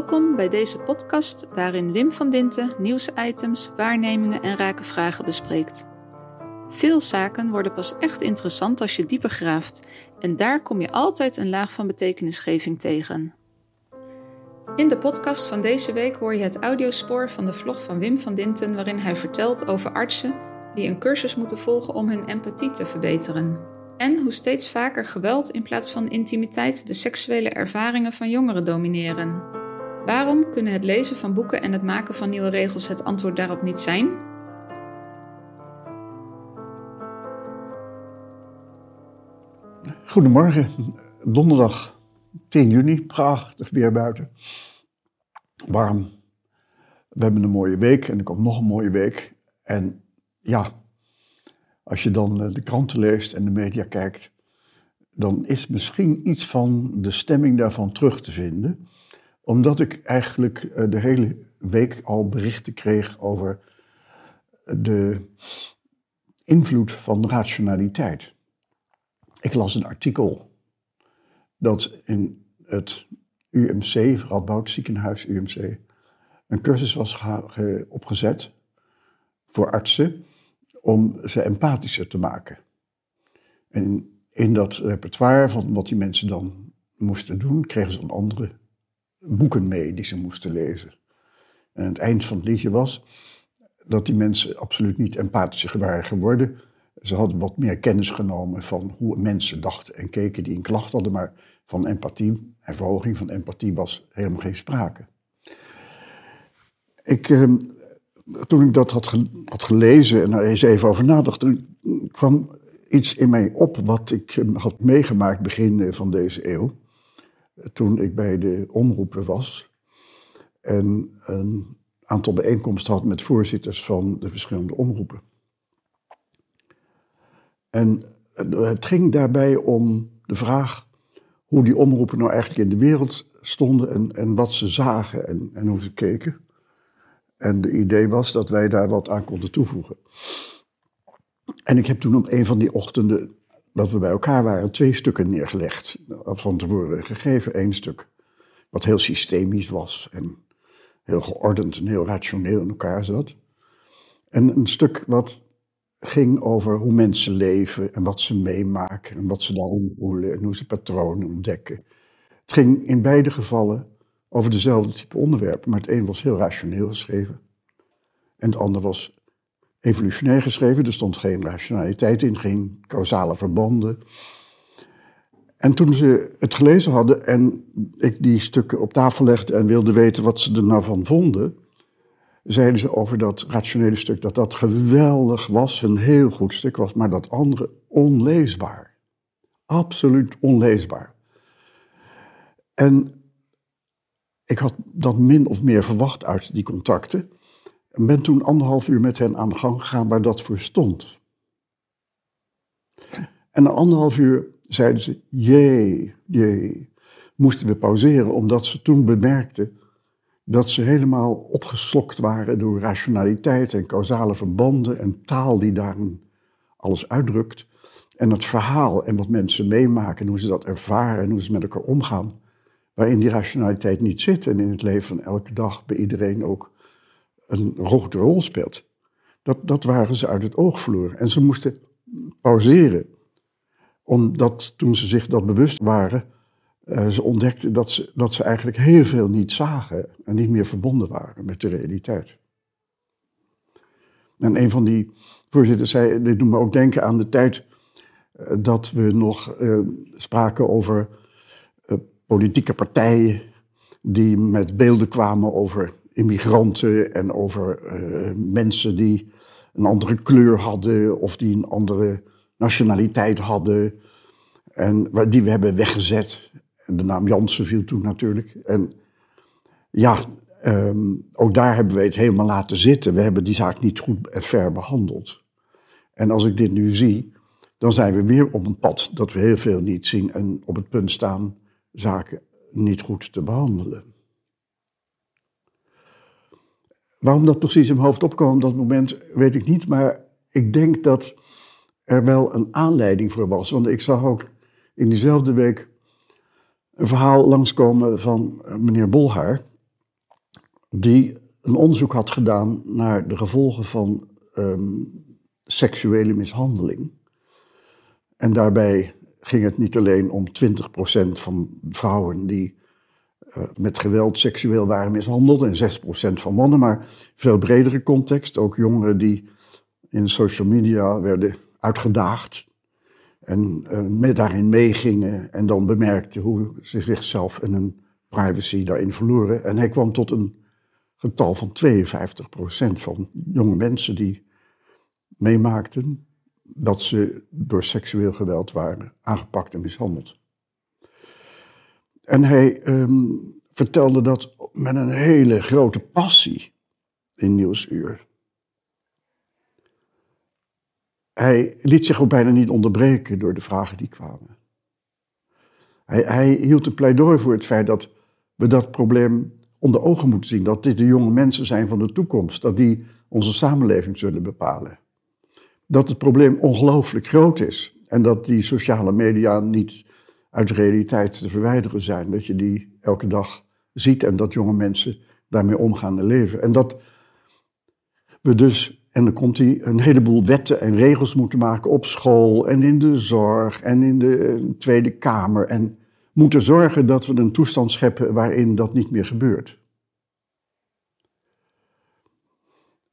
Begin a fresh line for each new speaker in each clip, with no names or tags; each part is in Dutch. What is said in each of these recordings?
Welkom bij deze podcast waarin Wim van Dinten nieuwsitems, waarnemingen en rake vragen bespreekt. Veel zaken worden pas echt interessant als je dieper graaft en daar kom je altijd een laag van betekenisgeving tegen. In de podcast van deze week hoor je het audiospoor van de vlog van Wim van Dinten waarin hij vertelt over artsen die een cursus moeten volgen om hun empathie te verbeteren en hoe steeds vaker geweld in plaats van intimiteit de seksuele ervaringen van jongeren domineren. Waarom kunnen het lezen van boeken en het maken van nieuwe regels het antwoord daarop niet zijn?
Goedemorgen, donderdag 10 juni, prachtig weer buiten. Warm. We hebben een mooie week en er komt nog een mooie week. En ja, als je dan eh, de kranten leest en de media kijkt, dan is misschien iets van de stemming daarvan terug te vinden. Omdat ik eigenlijk eh, de hele week al berichten kreeg over de invloed van rationaliteit. Ik las een artikel dat in het UMC, Radboud Ziekenhuis UMC, een cursus was opgezet voor artsen om ze empathischer te maken. En in dat repertoire van wat die mensen dan moesten doen, kregen ze dan andere boeken mee die ze moesten lezen. En het eind van het liedje was dat die mensen absoluut niet empathischer waren geworden. Ze hadden wat meer kennis genomen van hoe mensen dachten en keken die een klacht hadden, maar van empathie en verhoging van empathie was helemaal geen sprake. Ik ehm, toen ik dat had, gelezen en er eens even over nadacht, kwam iets in mij op wat ik eh, had meegemaakt begin eh, van deze eeuw. Toen ik bij de omroepen was en een aantal bijeenkomsten had met voorzitters van de verschillende omroepen. En het ging daarbij om de vraag hoe die omroepen nou eigenlijk in de wereld stonden en, en wat ze zagen en, en hoe ze keken. En de idee was dat wij daar wat aan konden toevoegen. En ik heb toen op een van die ochtenden dat we bij elkaar waren, twee stukken neergelegd. Van tevoren gegeven, één stuk. Wat heel systemisch was en heel geordend en heel rationeel in elkaar zat. En een stuk wat ging over hoe mensen leven en wat ze meemaken en wat ze daarom voelen en hoe ze patronen ontdekken. Het ging in beide gevallen over dezelfde type onderwerpen, maar het een was heel rationeel geschreven en het ander was evolutionair geschreven. Er stond geen rationaliteit in, geen causale verbanden. En toen ze het gelezen hadden en ik die stukken op tafel legde en wilde weten wat ze er nou van vonden, zeiden ze over dat rationele stuk dat dat geweldig was, een heel goed stuk was, maar dat andere onleesbaar. Absoluut onleesbaar. En ik had dat min of meer verwacht uit die contacten. En ben toen anderhalf uur met hen aan de gang gegaan waar dat voor stond. En na anderhalf uur zeiden ze, jee, jee. Moesten we pauzeren, omdat ze toen bemerkten dat ze helemaal opgeslokt waren door rationaliteit en causale verbanden en taal die daarin alles uitdrukt. En het verhaal en wat mensen meemaken en hoe ze dat ervaren en hoe ze met elkaar omgaan waarin die rationaliteit niet zit en in het leven van elke dag bij iedereen ook een grote rol speelt. Dat, dat waren ze uit het oog verloren. En ze moesten pauzeren, omdat toen ze zich dat bewust waren, uh, ze ontdekten dat ze, dat ze eigenlijk heel veel niet zagen en niet meer verbonden waren met de realiteit. En een van die voorzitters zei, dit doet me ook denken aan de tijd uh, dat we nog uh, spraken over politieke partijen die met beelden kwamen over immigranten en over uh, mensen die een andere kleur hadden of die een andere nationaliteit hadden. En die we hebben weggezet. De naam Jansen viel toen natuurlijk. En ja, um, ook daar hebben we het helemaal laten zitten. We hebben die zaak niet goed en ver behandeld. En als ik dit nu zie, dan zijn we weer op een pad dat we heel veel niet zien en op het punt staan zaken niet goed te behandelen. Waarom dat precies in mijn hoofd opkwam op dat moment, weet ik niet. Maar ik denk dat er wel een aanleiding voor was. Want ik zag ook in diezelfde week een verhaal langskomen van meneer Bolhaar, die een onderzoek had gedaan naar de gevolgen van ehm, seksuele mishandeling. En daarbij ging het niet alleen om 20% van vrouwen die met geweld seksueel waren mishandeld en 6% van mannen, maar veel bredere context, ook jongeren die in social media werden uitgedaagd en uh, met daarin meegingen en dan bemerkten hoe ze zichzelf en hun privacy daarin verloren. En hij kwam tot een getal van 52% van jonge mensen die meemaakten dat ze door seksueel geweld waren aangepakt en mishandeld. En hij um, vertelde dat met een hele grote passie in Nieuwsuur. Hij liet zich ook bijna niet onderbreken door de vragen die kwamen. Hij, hij hield een pleidooi voor het feit dat we dat probleem onder ogen moeten zien. Dat dit de jonge mensen zijn van de toekomst. Dat die onze samenleving zullen bepalen. Dat het probleem ongelooflijk groot is. En dat die sociale media niet uit de realiteit te verwijderen zijn. Dat je die elke dag ziet en dat jonge mensen daarmee omgaan en leven. En dat we dus, en dan komt hij, een heleboel wetten en regels moeten maken op school en in de zorg en in de Tweede Kamer. En moeten zorgen dat we een toestand scheppen waarin dat niet meer gebeurt.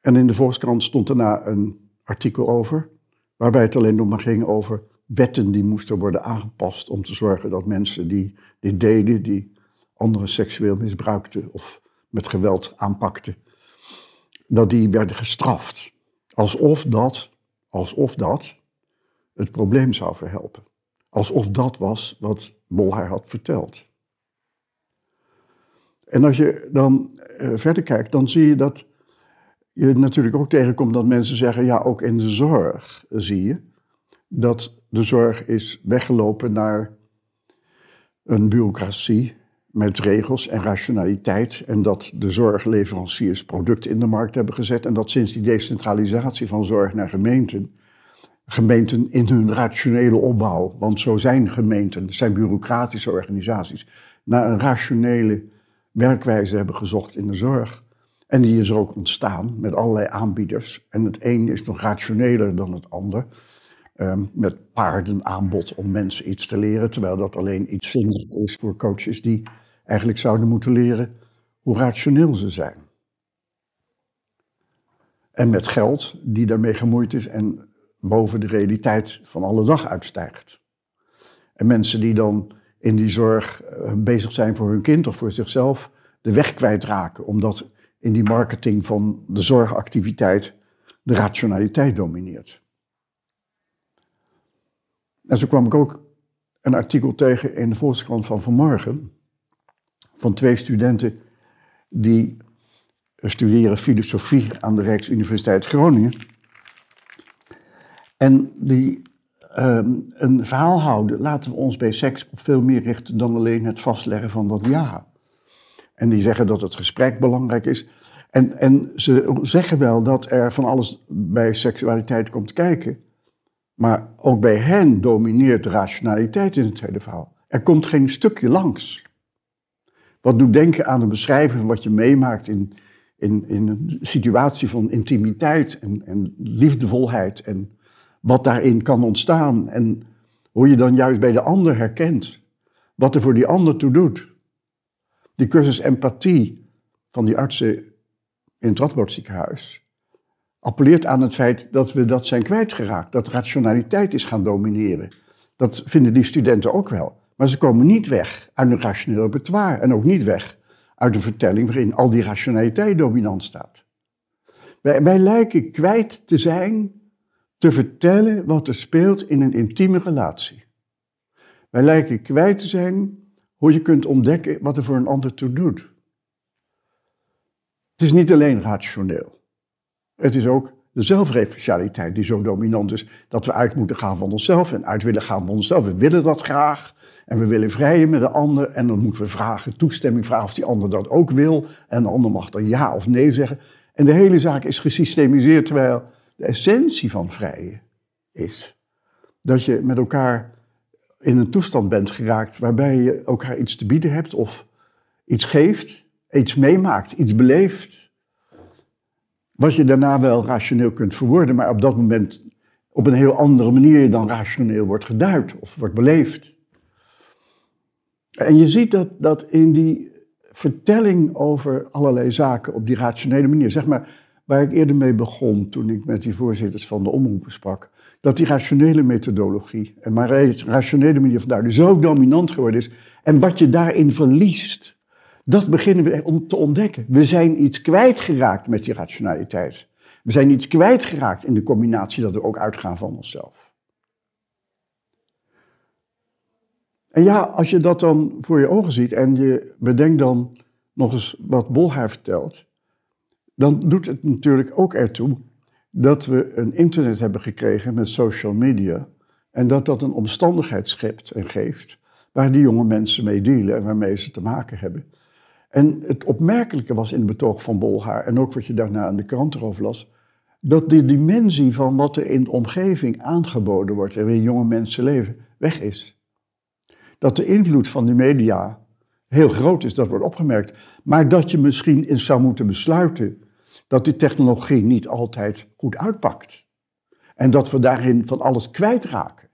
En in de Volkskrant stond daarna een artikel over, waarbij het alleen nog maar ging over wetten die moesten worden aangepast om te zorgen dat mensen die dit deden, die anderen seksueel misbruikten of met geweld aanpakten, dat die werden gestraft. Alsof dat, alsof dat het probleem zou verhelpen. Alsof dat was wat Bolhaar had verteld. En als je dan uh, verder kijkt, dan zie je dat je natuurlijk ook tegenkomt dat mensen zeggen, ja, ook in de zorg zie je dat de zorg is weggelopen naar een bureaucratie met regels en rationaliteit en dat de zorgleveranciers producten in de markt hebben gezet en dat sinds die decentralisatie van zorg naar gemeenten gemeenten in hun rationele opbouw, want zo zijn gemeenten, zijn bureaucratische organisaties, naar een rationele werkwijze hebben gezocht in de zorg. En die is er ook ontstaan met allerlei aanbieders. En het een is nog rationeler dan het ander. Um, met paardenaanbod om mensen iets te leren, terwijl dat alleen iets zinnig is voor coaches die eigenlijk zouden moeten leren hoe rationeel ze zijn. En met geld die daarmee gemoeid is en boven de realiteit van alle dag uitstijgt. En mensen die dan in die zorg eh, bezig zijn voor hun kind of voor zichzelf, de weg kwijtraken, omdat in die marketing van de zorgactiviteit de rationaliteit domineert. En zo kwam ik ook een artikel tegen in de Volkskrant van vanmorgen van twee studenten die studeren filosofie aan de Rijksuniversiteit Groningen. En die um, een verhaal houden, laten we ons bij seks op veel meer richten dan alleen het vastleggen van dat ja. En die zeggen dat het gesprek belangrijk is. En, en ze zeggen wel dat er van alles bij seksualiteit komt kijken. Maar ook bij hen domineert de rationaliteit in het hele verhaal. Er komt geen stukje langs. Wat doet denken aan de beschrijving van wat je meemaakt in, in, in een situatie van intimiteit en, en liefdevolheid en wat daarin kan ontstaan en hoe je dan juist bij de ander herkent wat er voor die ander toe doet. Die cursus empathie van die artsen in het Radboudziekenhuis appelleert aan het feit dat we dat zijn kwijtgeraakt, dat rationaliteit is gaan domineren. Dat vinden die studenten ook wel. Maar ze komen niet weg uit een rationeel repertoire en ook niet weg uit een vertelling waarin al die rationaliteit dominant staat. Wij, wij lijken kwijt te zijn te vertellen wat er speelt in een intieme relatie. Wij lijken kwijt te zijn hoe je kunt ontdekken wat er voor een ander toe doet. Het is niet alleen rationeel. Het is ook de zelfreferentialiteit die zo dominant is dat we uit moeten gaan van onszelf en uit willen gaan van onszelf. We willen dat graag en we willen vrijen met de ander en dan moeten we vragen, toestemming vragen of die ander dat ook wil en de ander mag dan ja of nee zeggen. En de hele zaak is gesystemiseerd terwijl de essentie van vrijen is dat je met elkaar in een toestand bent geraakt waarbij je elkaar iets te bieden hebt of iets geeft, iets meemaakt, iets beleeft. Wat je daarna wel rationeel kunt verwoorden, maar op dat moment op een heel andere manier dan rationeel wordt geduid of wordt beleefd. En je ziet dat, dat in die vertelling over allerlei zaken op die rationele manier, zeg maar waar ik eerder mee begon toen ik met die voorzitters van de omroepen sprak, dat die rationele methodologie en maar rationele manier van duiden zo dominant geworden is en wat je daarin verliest, dat beginnen we om te ontdekken. We zijn iets kwijtgeraakt met die rationaliteit. We zijn iets kwijtgeraakt in de combinatie dat we ook uitgaan van onszelf. En ja, als je dat dan voor je ogen ziet en je bedenkt dan nog eens wat Bolhaar vertelt, dan doet het natuurlijk ook ertoe dat we een internet hebben gekregen met social media en dat dat een omstandigheid schept en geeft waar die jonge mensen mee dealen en waarmee ze te maken hebben. En het opmerkelijke was in het betoog van Bolhaar en ook wat je daarna in de krant erover las, dat de dimensie van wat er in de omgeving aangeboden wordt en waarin jonge mensen leven, weg is. Dat de invloed van de media heel groot is, dat wordt opgemerkt. Maar dat je misschien eens zou moeten besluiten dat die technologie niet altijd goed uitpakt. En dat we daarin van alles kwijtraken.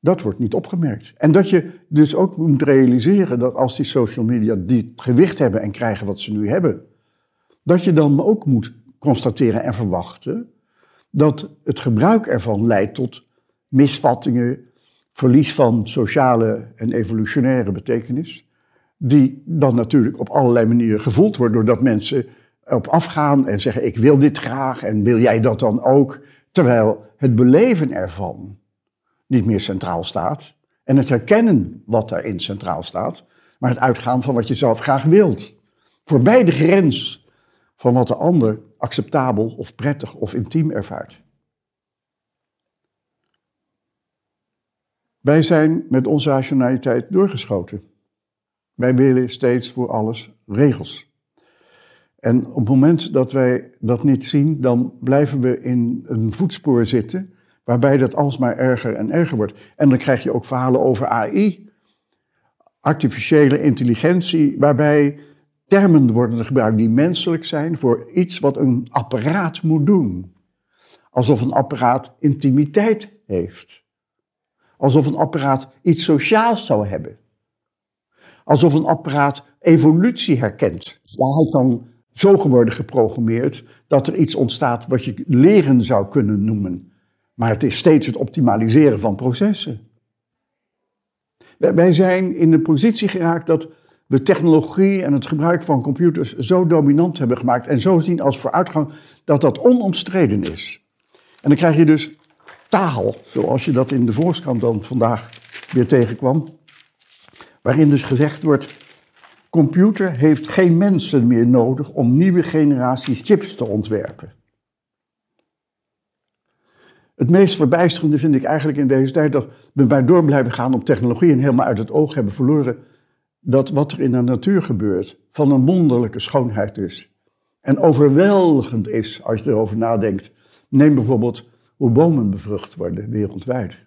Dat wordt niet opgemerkt. En dat je dus ook moet realiseren dat als die social media die gewicht hebben en krijgen wat ze nu hebben, dat je dan ook moet constateren en verwachten dat het gebruik ervan leidt tot misvattingen, verlies van sociale en evolutionaire betekenis, die dan natuurlijk op allerlei manieren gevoeld wordt doordat mensen op afgaan en zeggen ik wil dit graag en wil jij dat dan ook, terwijl het beleven ervan niet meer centraal staat en het herkennen wat daarin centraal staat, maar het uitgaan van wat je zelf graag wilt. Voorbij de grens van wat de ander acceptabel of prettig of intiem ervaart. Wij zijn met onze rationaliteit doorgeschoten. Wij willen steeds voor alles regels. En op het moment dat wij dat niet zien, dan blijven we in een voetspoor zitten, waarbij dat alsmaar erger en erger wordt. En dan krijg je ook verhalen over AI, artificiële intelligentie, waarbij termen worden gebruikt die menselijk zijn voor iets wat een apparaat moet doen. Alsof een apparaat intimiteit heeft. Alsof een apparaat iets sociaals zou hebben. Alsof een apparaat evolutie herkent. Ja, hij kan zo worden geprogrammeerd dat er iets ontstaat wat je leren zou kunnen noemen. Maar het is steeds het optimaliseren van processen. Wij zijn in de positie geraakt dat we technologie en het gebruik van computers zo dominant hebben gemaakt en zo zien als vooruitgang dat dat onomstreden is. En dan krijg je dus taal, zoals je dat in de Volkskrant dan vandaag weer tegenkwam, waarin dus gezegd wordt, computer heeft geen mensen meer nodig om nieuwe generaties chips te ontwerpen. Het meest verbijsterende vind ik eigenlijk in deze tijd dat we bij door blijven gaan op technologie en helemaal uit het oog hebben verloren dat wat er in de natuur gebeurt van een wonderlijke schoonheid is. En overweldigend is als je erover nadenkt. Neem bijvoorbeeld hoe bomen bevrucht worden wereldwijd.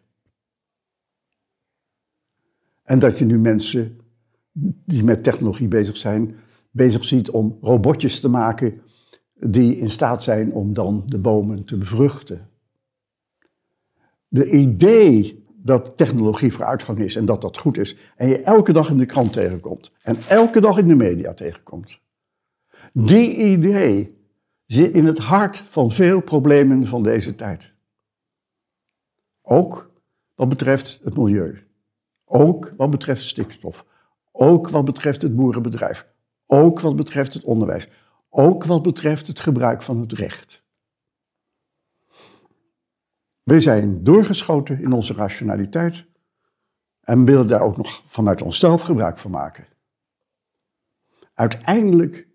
En dat je nu mensen die met technologie bezig zijn, bezig ziet om robotjes te maken die in staat zijn om dan de bomen te bevruchten. De idee dat technologie vooruitgang is en dat dat goed is. En je elke dag in de krant tegenkomt. En elke dag in de media tegenkomt. Die idee zit in het hart van veel problemen van deze tijd. Ook wat betreft het milieu. Ook wat betreft stikstof. Ook wat betreft het boerenbedrijf. Ook wat betreft het onderwijs. Ook wat betreft het gebruik van het recht. We zijn doorgeschoten in onze rationaliteit en willen daar ook nog vanuit onszelf gebruik van maken. Uiteindelijk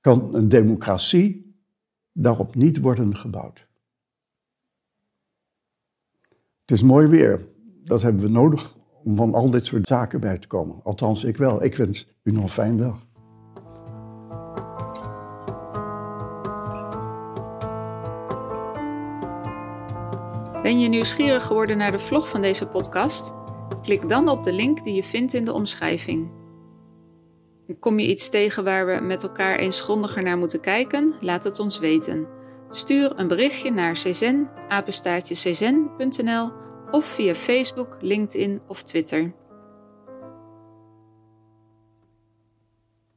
kan een democratie daarop niet worden gebouwd. Het is mooi weer. Dat hebben we nodig om van al dit soort zaken bij te komen. Althans, ik wel. Ik wens u nog een fijne dag.
Ben je nieuwsgierig geworden naar de vlog van deze podcast? Klik dan op de link die je vindt in de omschrijving. Kom je iets tegen waar we met elkaar eens grondiger naar moeten kijken? Laat het ons weten. Stuur een berichtje naar czen, of via Facebook, LinkedIn of Twitter.